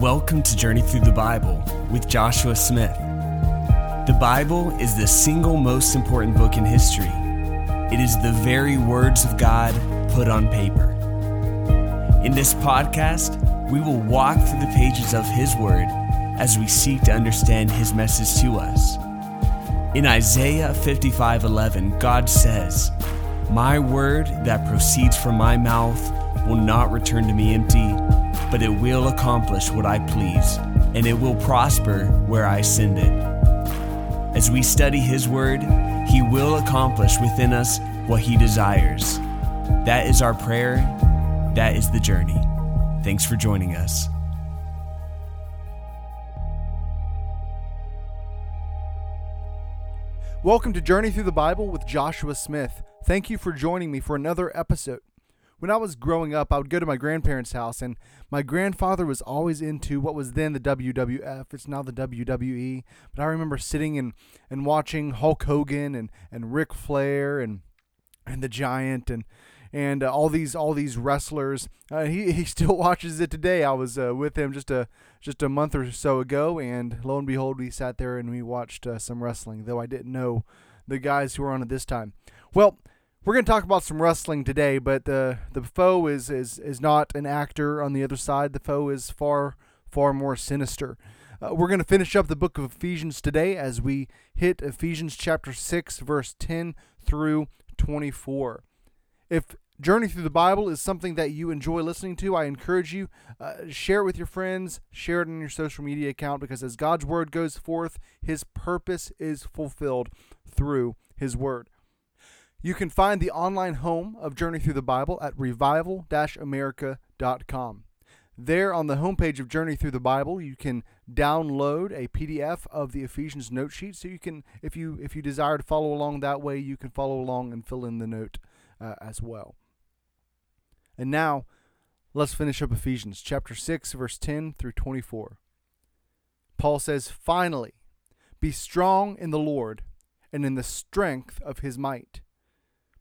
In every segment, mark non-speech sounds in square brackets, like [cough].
Welcome to Journey Through the Bible with Joshua Smith. The Bible is the single most important book in history. It is the very words of God put on paper. In this podcast, we will walk through the pages of His Word as we seek to understand His message to us. In Isaiah 55:11, God says, "My word that proceeds from my mouth will not return to me empty, but it will accomplish what I please, and it will prosper where I send it." As we study his word, he will accomplish within us what he desires. That is our prayer. That is the journey. Thanks for joining us. Welcome to Journey Through the Bible with Joshua Smith. Thank you for joining me for another episode. When I was growing up, I would go to my grandparents' house, and my grandfather was always into what was then the WWF. It's now the WWE. But I remember sitting and, and watching Hulk Hogan and, and Ric Flair and and the Giant and and uh, all these all these wrestlers. Uh, he [laughs] he still watches it today. I was uh, with him just a just a month or so ago, and lo and behold, we sat there and we watched uh, some wrestling. Though I didn't know the guys who were on it this time. Well, we're going to talk about some wrestling today, but the the foe is is is not an actor on the other side. The foe is far far more sinister. Uh, we're going to finish up the book of Ephesians today as we hit Ephesians chapter 6 verse 10 through 24. If Journey Through the Bible is something that you enjoy listening to, I encourage you uh, share it with your friends, share it on your social media account because as God's word goes forth, his purpose is fulfilled through his word. You can find the online home of Journey Through the Bible at revival-america.com. There on the homepage of Journey Through the Bible, you can download a PDF of the Ephesians note sheet so you can if you if you desire to follow along that way, you can follow along and fill in the note uh, as well. And now, let's finish up Ephesians chapter 6 verse 10 through 24. Paul says, "Finally, be strong in the Lord and in the strength of his might."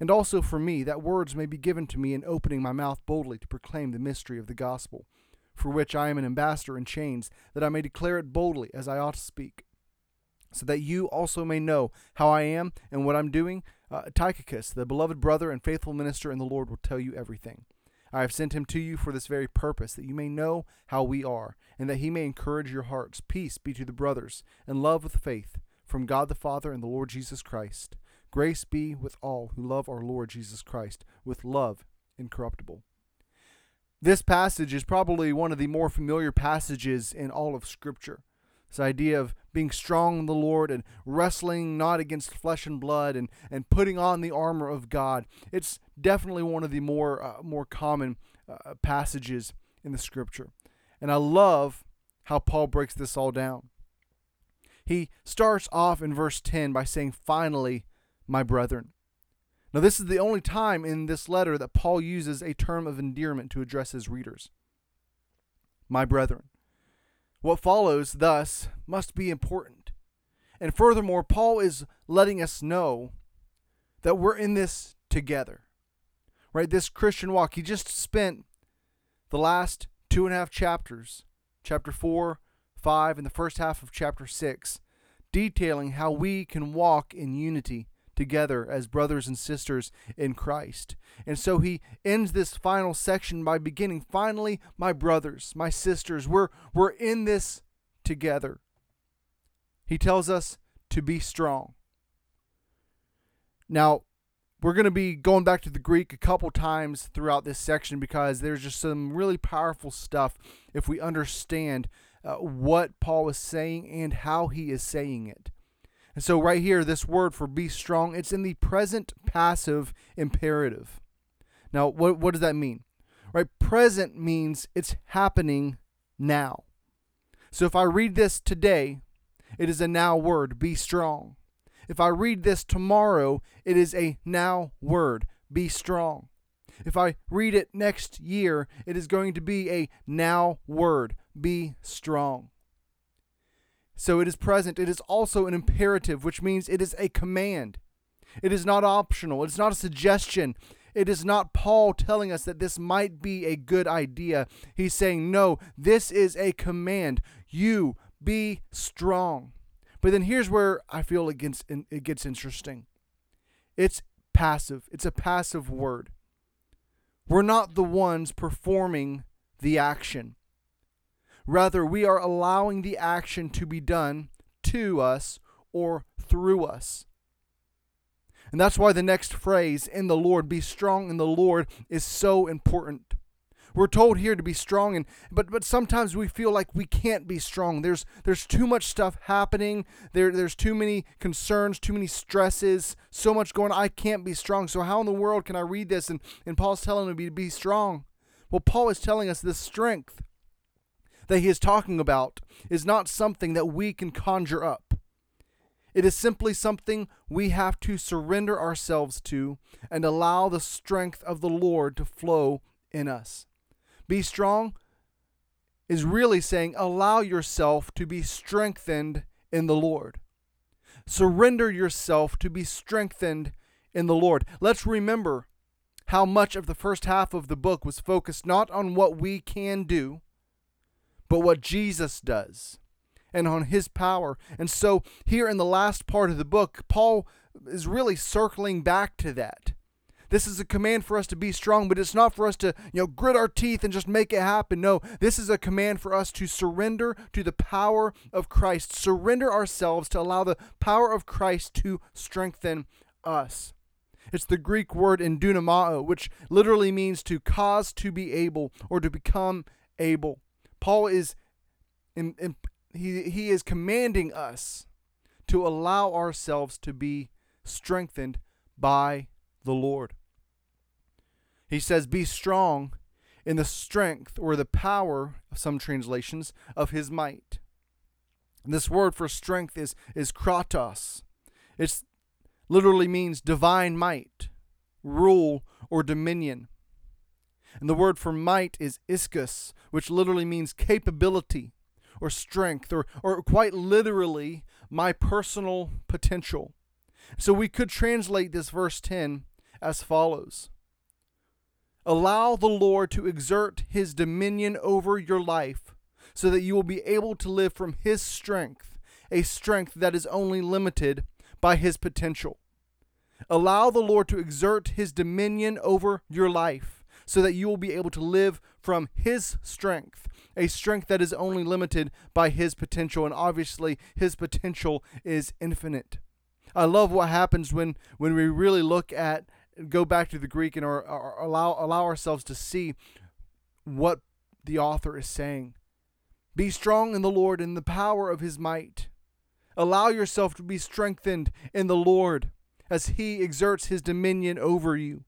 and also for me, that words may be given to me in opening my mouth boldly to proclaim the mystery of the gospel, for which I am an ambassador in chains, that I may declare it boldly as I ought to speak. So that you also may know how I am and what I'm doing, uh, Tychicus, the beloved brother and faithful minister in the Lord, will tell you everything. I have sent him to you for this very purpose, that you may know how we are, and that he may encourage your hearts. Peace be to the brothers, and love with faith, from God the Father and the Lord Jesus Christ. Grace be with all who love our Lord Jesus Christ with love incorruptible. This passage is probably one of the more familiar passages in all of Scripture. This idea of being strong in the Lord and wrestling not against flesh and blood and, and putting on the armor of God. It's definitely one of the more, uh, more common uh, passages in the Scripture. And I love how Paul breaks this all down. He starts off in verse 10 by saying, Finally, my brethren. Now, this is the only time in this letter that Paul uses a term of endearment to address his readers. My brethren. What follows, thus, must be important. And furthermore, Paul is letting us know that we're in this together. Right? This Christian walk. He just spent the last two and a half chapters, chapter 4, 5, and the first half of chapter 6, detailing how we can walk in unity together as brothers and sisters in Christ. And so he ends this final section by beginning, finally, my brothers, my sisters, we're, we're in this together. He tells us to be strong. Now, we're going to be going back to the Greek a couple times throughout this section because there's just some really powerful stuff if we understand uh, what Paul is saying and how he is saying it. And so, right here, this word for be strong, it's in the present passive imperative. Now, what, what does that mean? Right? Present means it's happening now. So, if I read this today, it is a now word, be strong. If I read this tomorrow, it is a now word, be strong. If I read it next year, it is going to be a now word, be strong. So it is present. It is also an imperative, which means it is a command. It is not optional. It's not a suggestion. It is not Paul telling us that this might be a good idea. He's saying, no, this is a command. You be strong. But then here's where I feel it gets it gets interesting. It's passive. It's a passive word. We're not the ones performing the action. Rather, we are allowing the action to be done to us or through us. And that's why the next phrase, in the Lord, be strong in the Lord, is so important. We're told here to be strong and but but sometimes we feel like we can't be strong. There's there's too much stuff happening. There there's too many concerns, too many stresses, so much going on. I can't be strong. So how in the world can I read this and, and Paul's telling me to be strong? Well, Paul is telling us this strength that he is talking about is not something that we can conjure up. It is simply something we have to surrender ourselves to and allow the strength of the Lord to flow in us. Be strong is really saying allow yourself to be strengthened in the Lord. Surrender yourself to be strengthened in the Lord. Let's remember how much of the first half of the book was focused not on what we can do, but what Jesus does and on his power. And so, here in the last part of the book, Paul is really circling back to that. This is a command for us to be strong, but it's not for us to, you know, grit our teeth and just make it happen. No, this is a command for us to surrender to the power of Christ, surrender ourselves to allow the power of Christ to strengthen us. It's the Greek word endunamao, which literally means to cause to be able or to become able. Paul is in, in, he, he is commanding us to allow ourselves to be strengthened by the Lord. He says, Be strong in the strength or the power, of some translations, of his might. And this word for strength is, is kratos. It literally means divine might, rule, or dominion. And the word for might is ischus, which literally means capability or strength, or, or quite literally, my personal potential. So we could translate this verse 10 as follows Allow the Lord to exert his dominion over your life so that you will be able to live from his strength, a strength that is only limited by his potential. Allow the Lord to exert his dominion over your life so that you will be able to live from his strength, a strength that is only limited by his potential. And obviously, his potential is infinite. I love what happens when, when we really look at go back to the Greek and or, or allow allow ourselves to see what the author is saying. Be strong in the Lord in the power of his might. Allow yourself to be strengthened in the Lord as he exerts his dominion over you.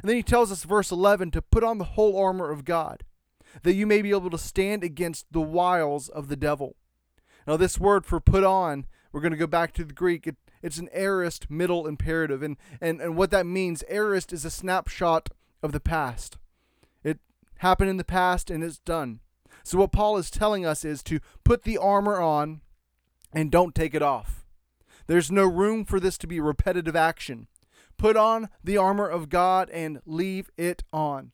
And then he tells us, verse 11, to put on the whole armor of God, that you may be able to stand against the wiles of the devil. Now, this word for put on, we're going to go back to the Greek. It it's an aorist middle imperative. And, and, and what that means, aorist is a snapshot of the past. It happened in the past and it's done. So what Paul is telling us is to put the armor on and don't take it off. There's no room for this to be repetitive action. Put on the armor of God and leave it on.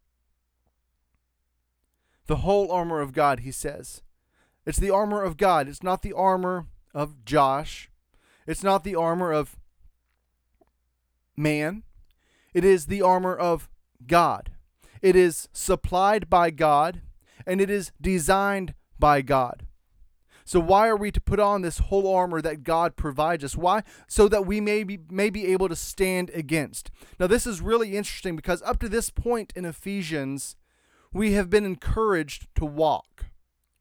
The whole armor of God, he says. It's the armor of God. It's not the armor of Josh. It's not the armor of man, it is the armor of God. It is supplied by God, and it is designed by God. So why are we to put on this whole armor that God provides us? Why? So that we may be, may be able to stand against. Now this is really interesting because up to this point in Ephesians, we have been encouraged to walk,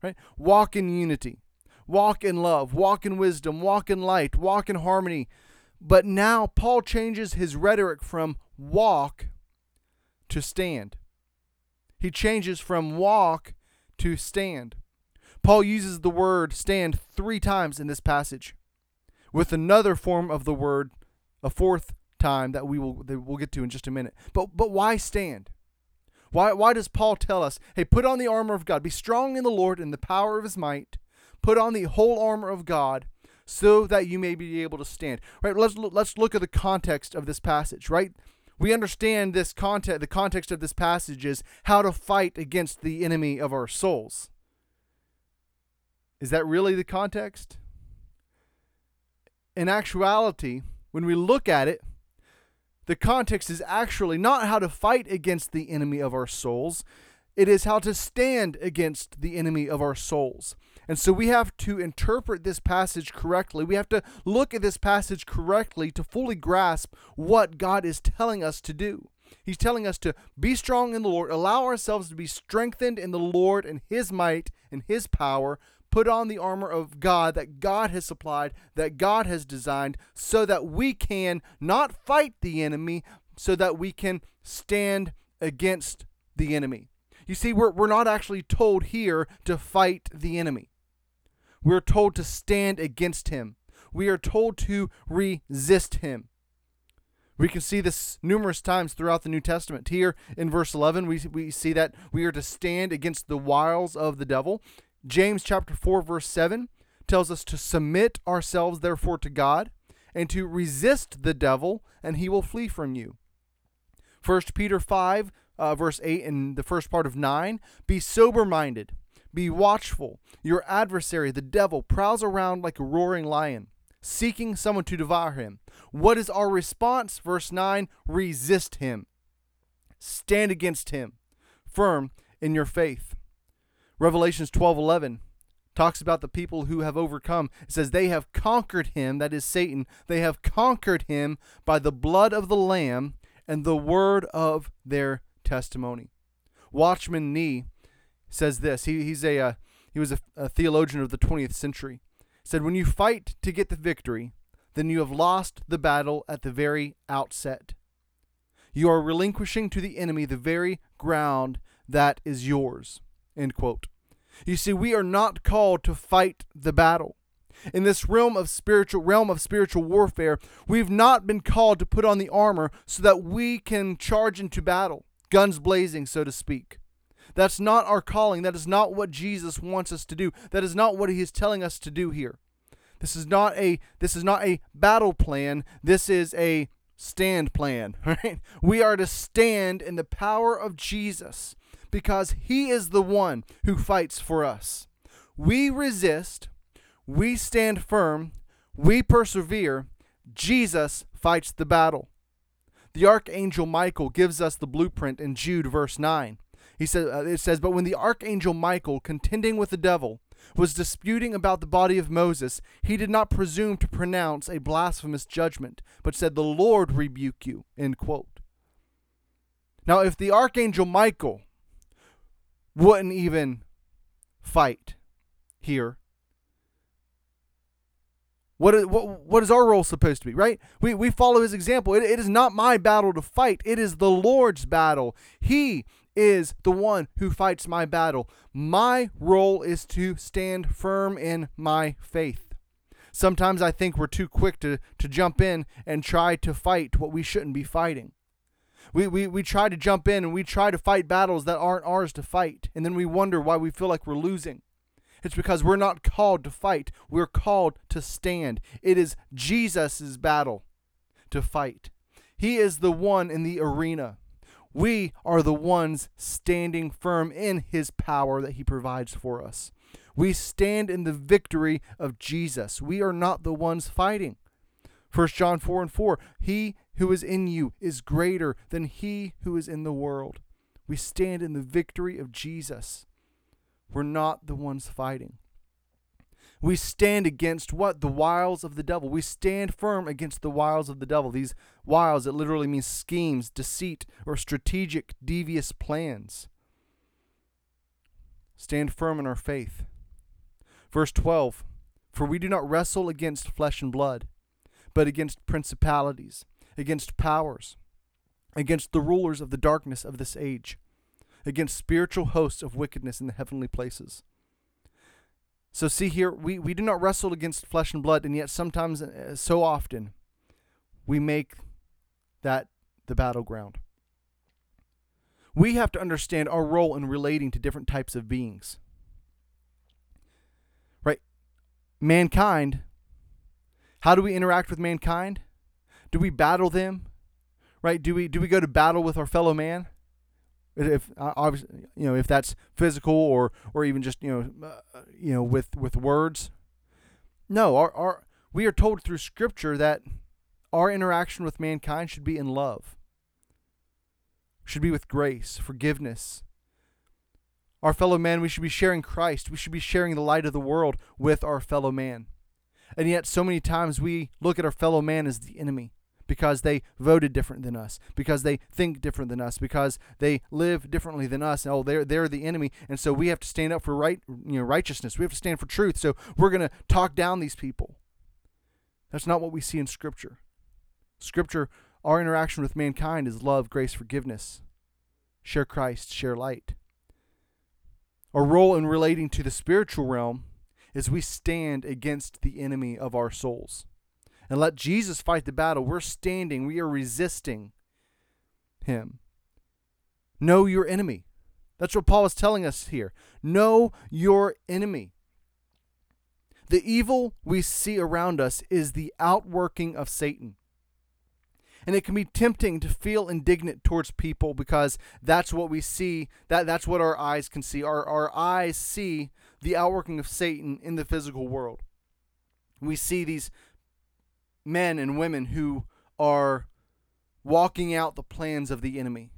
right? Walk in unity, walk in love, walk in wisdom, walk in light, walk in harmony. But now Paul changes his rhetoric from walk to stand. He changes from walk to stand. Paul uses the word stand three times in this passage, with another form of the word a fourth time that we will that we'll get to in just a minute. But but why stand? Why why does Paul tell us, "Hey, put on the armor of God. Be strong in the Lord and the power of his might. Put on the whole armor of God." So that you may be able to stand. Right? Let's let's look at the context of this passage. Right? we understand this context the context of this passage is how to fight against the enemy of our souls is that really the context? In actuality, when we look at it, the context is actually not how to fight against the enemy of our souls, it is how to stand against the enemy of our souls. And so we have to interpret this passage correctly. We have to look at this passage correctly to fully grasp what God is telling us to do. He's telling us to be strong in the Lord, allow ourselves to be strengthened in the Lord and His might and His power, put on the armor of God that God has supplied, that God has designed, so that we can not fight the enemy, so that we can stand against the enemy. You see, we're, we're not actually told here to fight the enemy. We're told to stand against him. We are told to resist him. We can see this numerous times throughout the New Testament. Here in verse 11, we, we see that we are to stand against the wiles of the devil. James chapter 4 verse 7 tells us to submit ourselves therefore to God and to resist the devil and he will flee from you. 1 Peter 5 uh, verse 8 and the first part of 9 be sober minded be watchful. Your adversary the devil prowls around like a roaring lion seeking someone to devour him. What is our response? Verse 9 resist him. Stand against him. Firm in your faith Revelations 12:11 talks about the people who have overcome. It says they have conquered him, that is Satan. They have conquered him by the blood of the lamb and the word of their testimony. Watchman Nee says this. He, he's a uh, he was a, a theologian of the 20th century. He said when you fight to get the victory, then you have lost the battle at the very outset. You are relinquishing to the enemy the very ground that is yours. End quote. You see, we are not called to fight the battle. In this realm of spiritual realm of spiritual warfare, we've not been called to put on the armor so that we can charge into battle, guns blazing, so to speak. That's not our calling. That is not what Jesus wants us to do. That is not what he is telling us to do here. This is not a this is not a battle plan. This is a stand plan, [laughs] right? We are to stand in the power of Jesus because He is the one who fights for us. We resist, we stand firm, we persevere. Jesus fights the battle. The archangel Michael gives us the blueprint in Jude verse 9. He says uh, it says but when the archangel Michael contending with the devil was disputing about the body of Moses, he did not presume to pronounce a blasphemous judgment, but said the Lord rebuke you. Now if the archangel Michael wouldn't even fight here. What is, what, what is our role supposed to be, right? We, we follow his example. It, it is not my battle to fight, it is the Lord's battle. He is the one who fights my battle. My role is to stand firm in my faith. Sometimes I think we're too quick to, to jump in and try to fight what we shouldn't be fighting. We, we, we try to jump in and we try to fight battles that aren't ours to fight. And then we wonder why we feel like we're losing. It's because we're not called to fight, we're called to stand. It is Jesus' battle to fight. He is the one in the arena. We are the ones standing firm in his power that he provides for us. We stand in the victory of Jesus. We are not the ones fighting. 1 John 4 and 4 He who is in you is greater than he who is in the world. We stand in the victory of Jesus. We're not the ones fighting. We stand against what? The wiles of the devil. We stand firm against the wiles of the devil. These wiles, it literally means schemes, deceit, or strategic, devious plans. Stand firm in our faith. Verse 12 For we do not wrestle against flesh and blood, but against principalities, against powers, against the rulers of the darkness of this age, against spiritual hosts of wickedness in the heavenly places. So, see here, we, we do not wrestle against flesh and blood, and yet sometimes, uh, so often, we make that the battleground. We have to understand our role in relating to different types of beings. Right? Mankind, how do we interact with mankind? Do we battle them? Right? Do we do we go to battle with our fellow man? if uh, obviously you know if that's physical or or even just you know uh, you know with with words no our, our we are told through scripture that our interaction with mankind should be in love should be with grace forgiveness our fellow man we should be sharing christ we should be sharing the light of the world with our fellow man and yet so many times we look at our fellow man as the enemy because they voted different than us, because they think different than us, because they live differently than us. Oh, they're they're the enemy, and so we have to stand up for right, you know, righteousness. We have to stand for truth. So we're going to talk down these people. That's not what we see in Scripture. Scripture, our interaction with mankind is love, grace, forgiveness. Share Christ, share light. Our role in relating to the spiritual realm is we stand against the enemy of our souls and let Jesus fight the battle. We're standing, we are resisting him. Know your enemy. That's what Paul is telling us here. Know your enemy. The evil we see around us is the outworking of Satan. And it can be tempting to feel indignant towards people because that's what we see, that, that's what our eyes can see. Our, our eyes see the outworking of Satan in the physical world. We see these men and women who are walking out the plans of the enemy.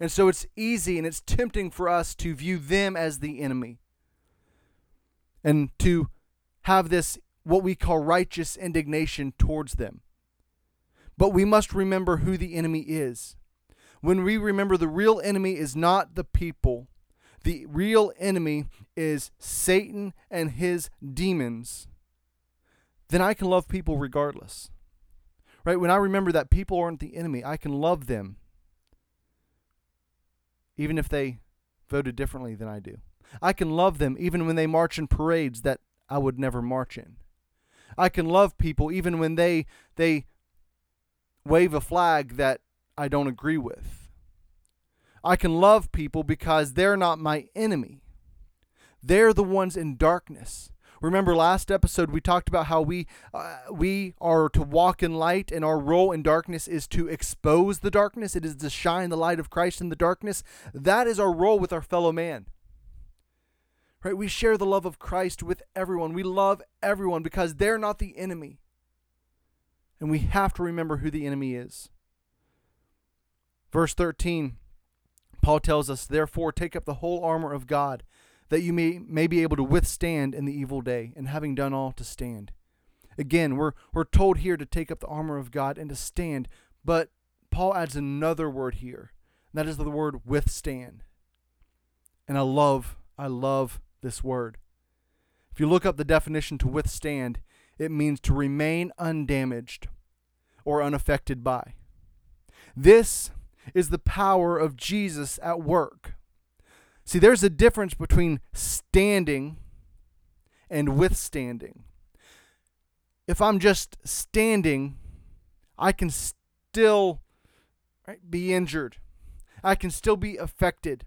And so it's easy and it's tempting for us to view them as the enemy and to have this, what we call righteous indignation towards them. But we must remember who the enemy is. When we remember the real enemy is not the people, the real enemy is Satan and his demons then I can love people regardless. Right? When I remember that people aren't the enemy, I can love them even if they voted differently than I do. I can love them even when they march in parades that I would never march in. I can love people even when they they wave a flag that I don't agree with. I can love people because they're not my enemy. They're the ones in darkness. Remember last episode we talked about how we uh, we are to walk in light and our role in darkness is to expose the darkness. It is to shine the light of Christ in the darkness. That is our role with our fellow man. Right? We share the love of Christ with everyone. We love everyone because they're not the enemy. And we have to remember who the enemy is. Verse 13 Paul tells us, Therefore, take up the whole armor of God that you may, may be able to withstand in the evil day, and having done all to stand. Again, we're, we're told here to take up the armor of God and to stand, but Paul adds another word here. and that is the word withstand. And I love, I love this word. If you look up the definition to withstand, it means to remain undamaged or unaffected by. This is the power of Jesus at work. See, there's a difference between standing and withstanding. If I'm just standing, I can still right, be injured. I can still be affected.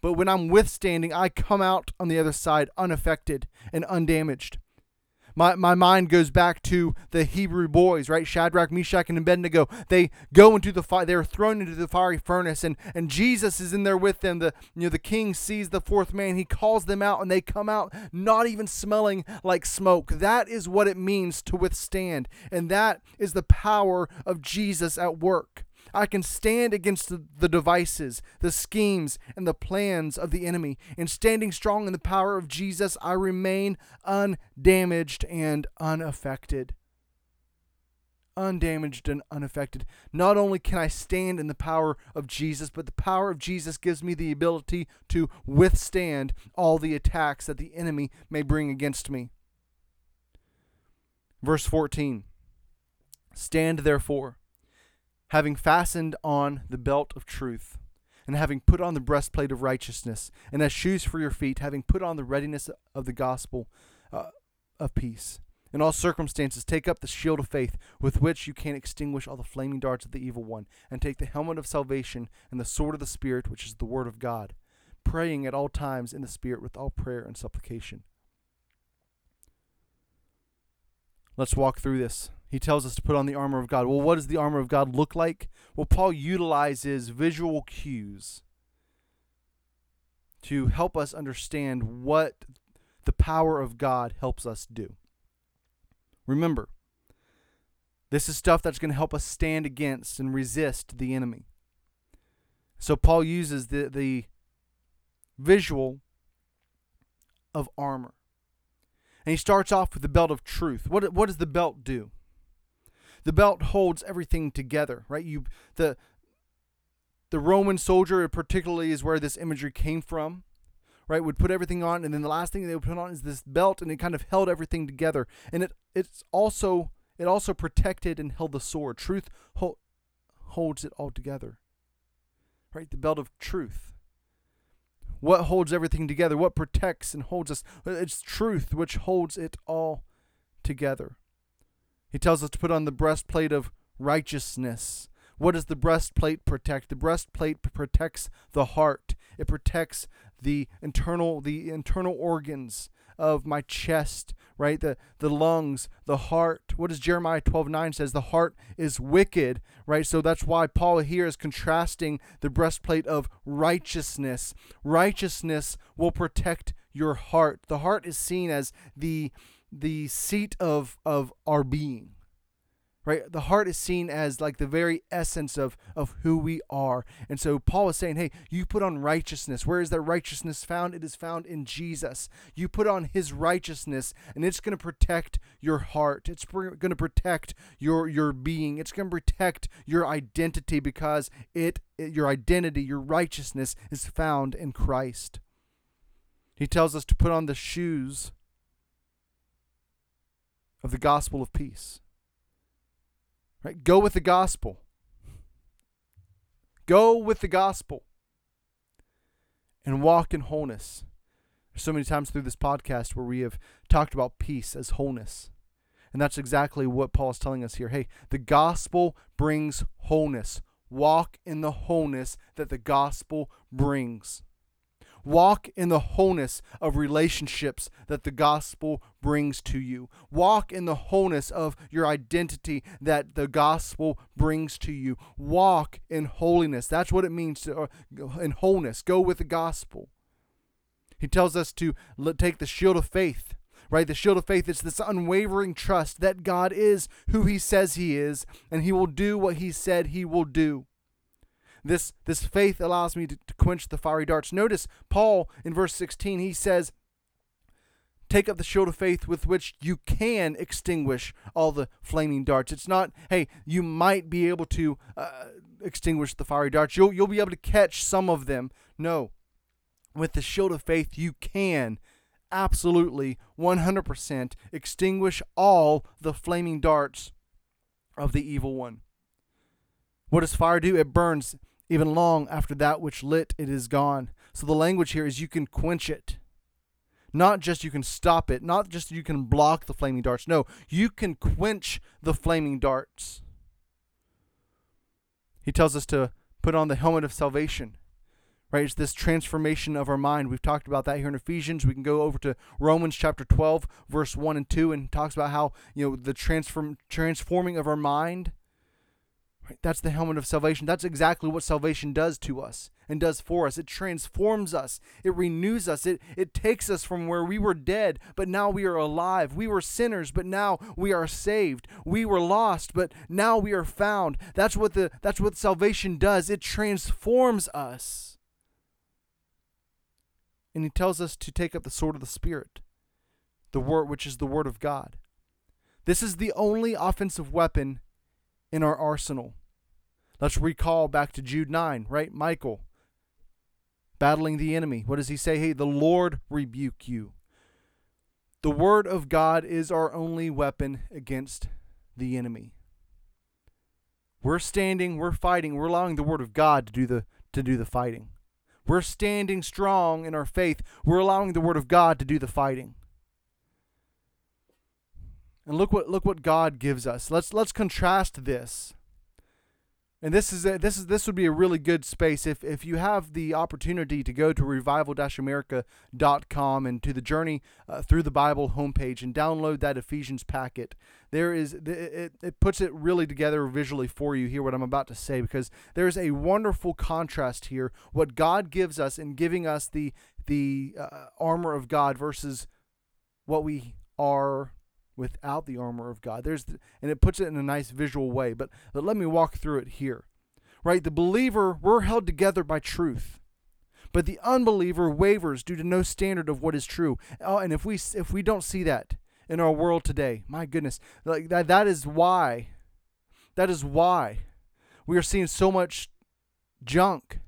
But when I'm withstanding, I come out on the other side unaffected and undamaged. My, my mind goes back to the Hebrew boys, right? Shadrach, Meshach, and Abednego. They go into the fire. They're thrown into the fiery furnace, and, and Jesus is in there with them. The you know the king sees the fourth man. He calls them out, and they come out not even smelling like smoke. That is what it means to withstand, and that is the power of Jesus at work. I can stand against the, devices, the schemes, and the plans of the enemy. And standing strong in the power of Jesus, I remain undamaged and unaffected. Undamaged and unaffected. Not only can I stand in the power of Jesus, but the power of Jesus gives me the ability to withstand all the attacks that the enemy may bring against me. Verse 14 Stand therefore having fastened on the belt of truth, and having put on the breastplate of righteousness, and as shoes for your feet, having put on the readiness of the gospel uh, of peace. In all circumstances, take up the shield of faith with which you can extinguish all the flaming darts of the evil one, and take the helmet of salvation and the sword of the Spirit, which is the word of God, praying at all times in the Spirit with all prayer and supplication. Let's walk through this he tells us to put on the armor of God. Well, what does the armor of God look like? Well, Paul utilizes visual cues to help us understand what the power of God helps us do. Remember, this is stuff that's going to help us stand against and resist the enemy. So Paul uses the, the visual of armor. And he starts off with the belt of truth. What, what does the belt do? the belt holds everything together, right? You the the Roman soldier particularly is where this imagery came from, right? Would put everything on, and then the last thing they would put on is this belt, and it kind of held everything together. And it it's also it also protected and held the sword. Truth ho- holds it all together, right? The belt of truth. What holds everything together? What protects and holds us? It's truth which holds it all together. He tells us to put on the breastplate of righteousness. What does the breastplate protect? The breastplate protects the heart. It protects the internal the internal organs of my chest, right? The the lungs, the heart. What does Jeremiah 12 9 says? The heart is wicked, right? So that's why Paul here is contrasting the breastplate of righteousness. Righteousness will protect your heart. The heart is seen as the the seat of of our being right? The heart is seen as like the very essence of of who we are. And so paul is saying hey you put on righteousness. Where is that righteousness found? It is found in jesus. You put on his righteousness and it's going to protect your heart. It's going to protect your your being. It's going to protect your identity because it, it your identity your righteousness is found in christ. He tells us to put on the shoes of the gospel of peace. Right? Go with the gospel. Go with the gospel and walk in wholeness. So many times through this podcast where we have talked about peace as wholeness. And that's exactly what Paul is telling us here. Hey, the gospel brings wholeness. Walk in the wholeness that the gospel brings. Walk in the wholeness of relationships that the gospel brings to you. Walk in the wholeness of your identity that the gospel brings to you. Walk in holiness. That's what it means to uh, in wholeness. Go with the gospel. He tells us to take the shield of faith right? The shield of faith is this unwavering trust that God is who He says He is, and He will do what He said He will do. This, this faith allows me to, to quench the fiery darts. Notice Paul in verse 16, he says, Take up the shield of faith with which you can extinguish all the flaming darts. It's not, hey, you might be able to uh, extinguish the fiery darts. You'll, you'll be able to catch some of them. No. With the shield of faith, you can absolutely 100% extinguish all the flaming darts of the evil one. What does fire do? It burns even long after that which lit it is gone. So the language here is you can quench it. Not just you can stop it, not just you can block the flaming darts. No, you can quench the flaming darts. He tells us to put on the helmet of salvation. Right? It's this transformation of our mind. We've talked about that here in Ephesians. We can go over to Romans chapter 12, verse 1 and 2, and talks about how, you know, the transform transforming of our mind? That's the helmet of salvation. That's exactly what salvation does to us and does for us. It transforms us, it renews us, it, it takes us from where we were dead, but now we are alive. We were sinners, but now we are saved. We were lost, but now we are found. That's what the that's what salvation does. It transforms us. And he tells us to take up the sword of the Spirit, the word which is the word of God. This is the only offensive weapon in our arsenal. Let's recall back to Jude 9, right? Michael battling the enemy. What does he say? Hey, the Lord rebuke you. The word of God is our only weapon against the enemy. We're standing, we're fighting, we're allowing the word of God to do the to do the fighting. We're standing strong in our faith. We're allowing the word of God to do the fighting. And look what look what God gives us. Let's let's contrast this and this is a, this is this would be a really good space if if you have the opportunity to go to revival-america.com and to the journey uh, through the Bible homepage and download that Ephesians packet. There is it, it puts it really together visually for you here what I'm about to say because there's a wonderful contrast here what God gives us in giving us the the uh, armor of God versus what we are without the armor of God. There's the, and it puts it in a nice visual way. But, but let me walk through it here. Right? The believer, we're held together by truth. But the unbeliever wavers due to no standard of what is true. Oh, and if we if we don't see that in our world today, my goodness, like that that is why that is why we are seeing so much junk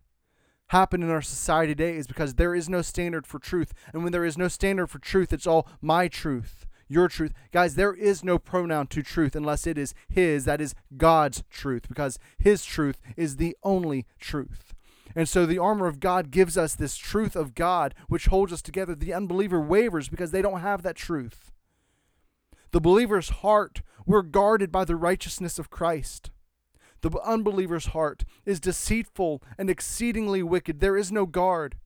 happen in our society today is because there is no standard for truth. And when there is no standard for truth, it's all my truth your truth. Guys, there is no pronoun to truth unless it is His, that is God's truth, because His truth is the only truth. And so the armor of God gives us this truth of God, which holds us together. The unbeliever wavers because they don't have that truth. The believer's heart, we're guarded by the righteousness of Christ. The unbeliever's heart is deceitful and exceedingly wicked. There is no guard.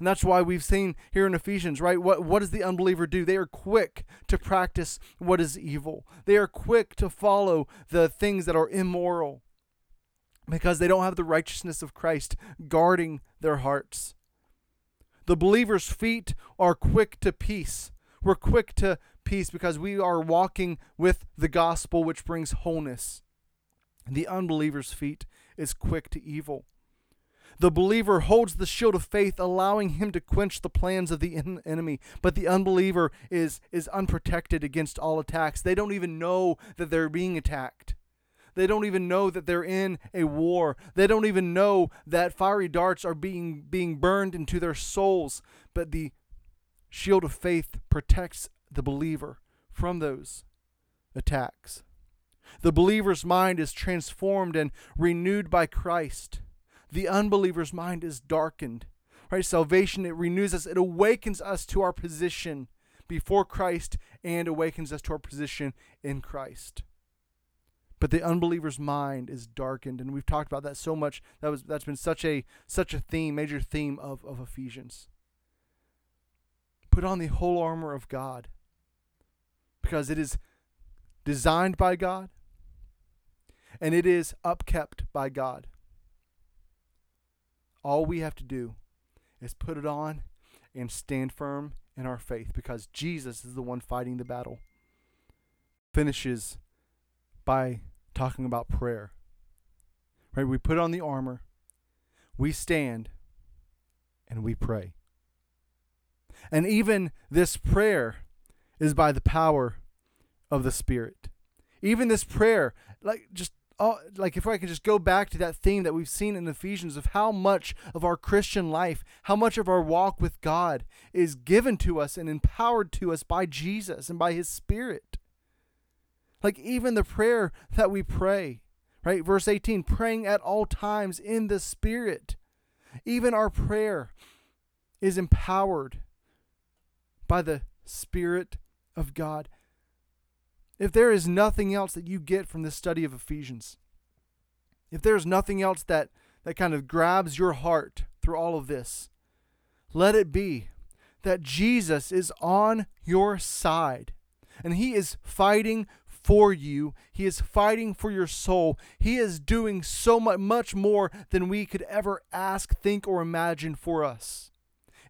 And that's why we've seen here in Ephesians, right? What, what does the unbeliever do? They are quick to practice what is evil, they are quick to follow the things that are immoral because they don't have the righteousness of Christ guarding their hearts. The believer's feet are quick to peace. We're quick to peace because we are walking with the gospel, which brings wholeness. The unbeliever's feet is quick to evil. The believer holds the shield of faith, allowing him to quench the plans of the en- enemy. But the unbeliever is, is unprotected against all attacks. They don't even know that they're being attacked. They don't even know that they're in a war. They don't even know that fiery darts are being, being burned into their souls. But the shield of faith protects the believer from those attacks. The believer's mind is transformed and renewed by Christ the unbeliever's mind is darkened. Right? Salvation, it renews us, it awakens us to our position before Christ and awakens us to our position in Christ. But the unbeliever's mind is darkened, and we've talked about that so much. That was that's been such a such a theme, major theme of, of Ephesians. Put on the whole armor of God. Because it is designed by God and it is upkept by God. All we have to do is put it on and stand firm in our faith because Jesus is the one fighting the battle. Finishes by talking about prayer. Right? We put on the armor, we stand, and we pray. And even this prayer is by the power of the Spirit. Even this prayer, like just oh, like if I can just go back to that theme that we've seen in Ephesians of how much of our Christian life, how much of our walk with God is given to us and empowered to us by Jesus and by His Spirit. Like even the prayer that we pray, right? Verse 18, praying at all times in the Spirit. Even our prayer is empowered by the Spirit of God. If there is nothing else that you get from this study of Ephesians, if there's nothing else that, that kind of grabs your heart through all of this, let it be that Jesus is on your side and he is fighting for you. He is fighting for your soul. He is doing so much, much more than we could ever ask, think, or imagine for us.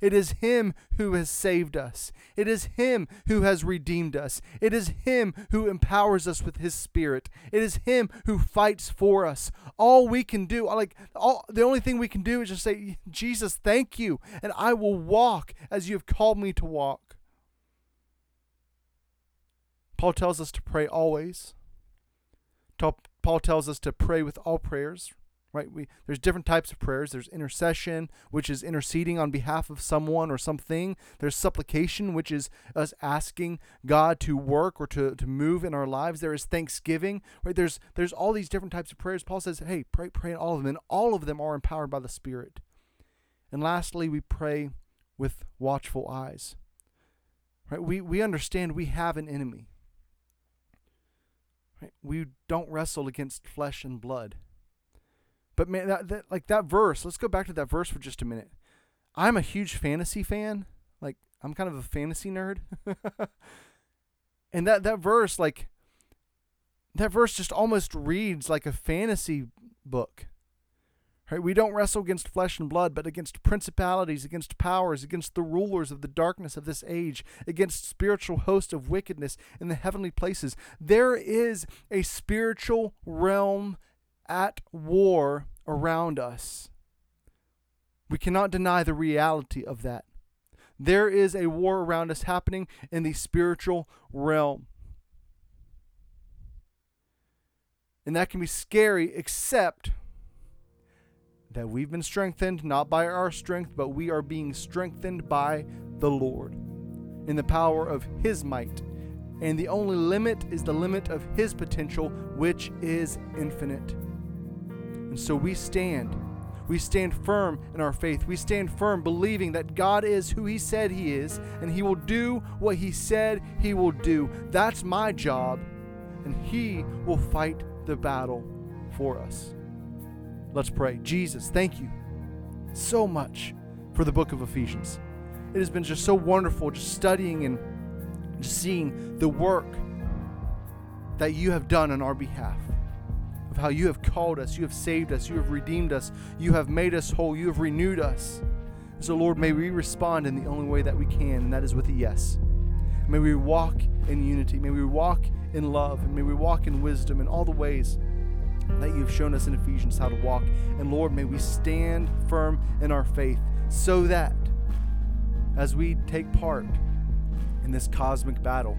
It is Him who has saved us. It is Him who has redeemed us. It is Him who empowers us with His Spirit. It is Him who fights for us. All we can do, like all, the only thing we can do is just say, Jesus, thank you, and I will walk as you have called me to walk. Paul tells us to pray always. Paul tells us to pray with all prayers right? We there's different types of prayers. There's intercession which is interceding on behalf of someone or something. There's supplication which is us asking god to work or to, to move in our lives. There is thanksgiving right? There's there's all these different types of prayers. Paul says hey pray pray in all of them and all of them are empowered by the spirit. And lastly we pray with watchful eyes right? We we understand we have an enemy right? We don't wrestle against flesh and blood but man, that, that like that verse. Let's go back to that verse for just a minute. I'm a huge fantasy fan. Like I'm kind of a fantasy nerd. [laughs] and that that verse like that verse just almost reads like a fantasy book. Right? We don't wrestle against flesh and blood, but against principalities, against powers, against the rulers of the darkness of this age, against spiritual hosts of wickedness in the heavenly places. There is a spiritual realm at war around us. We cannot deny the reality of that. There is a war around us happening in the spiritual realm. And that can be scary, except that we've been strengthened not by our strength, but we are being strengthened by the Lord in the power of His might. And the only limit is the limit of His potential, which is infinite. And so we stand. We stand firm in our faith. We stand firm believing that God is who He said He is, and He will do what He said He will do. That's my job, and He will fight the battle for us. Let's pray. Jesus, thank you so much for the book of Ephesians. It has been just so wonderful just studying and just seeing the work that you have done on our behalf of how you have called us, you have saved us, you have redeemed us, you have made us whole, you have renewed us. So, Lord, may we respond in the only way that we can, and that is with a yes. May we walk in unity. May we walk in love. And may we walk in wisdom in all the ways that you have shown us in Ephesians how to walk. And Lord, may we stand firm in our faith so that as we take part in this cosmic battle,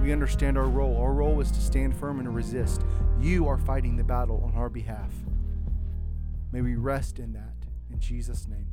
we understand our role. Our role is to stand firm and resist. You are fighting the battle on our behalf. May we rest in that. In Jesus' name.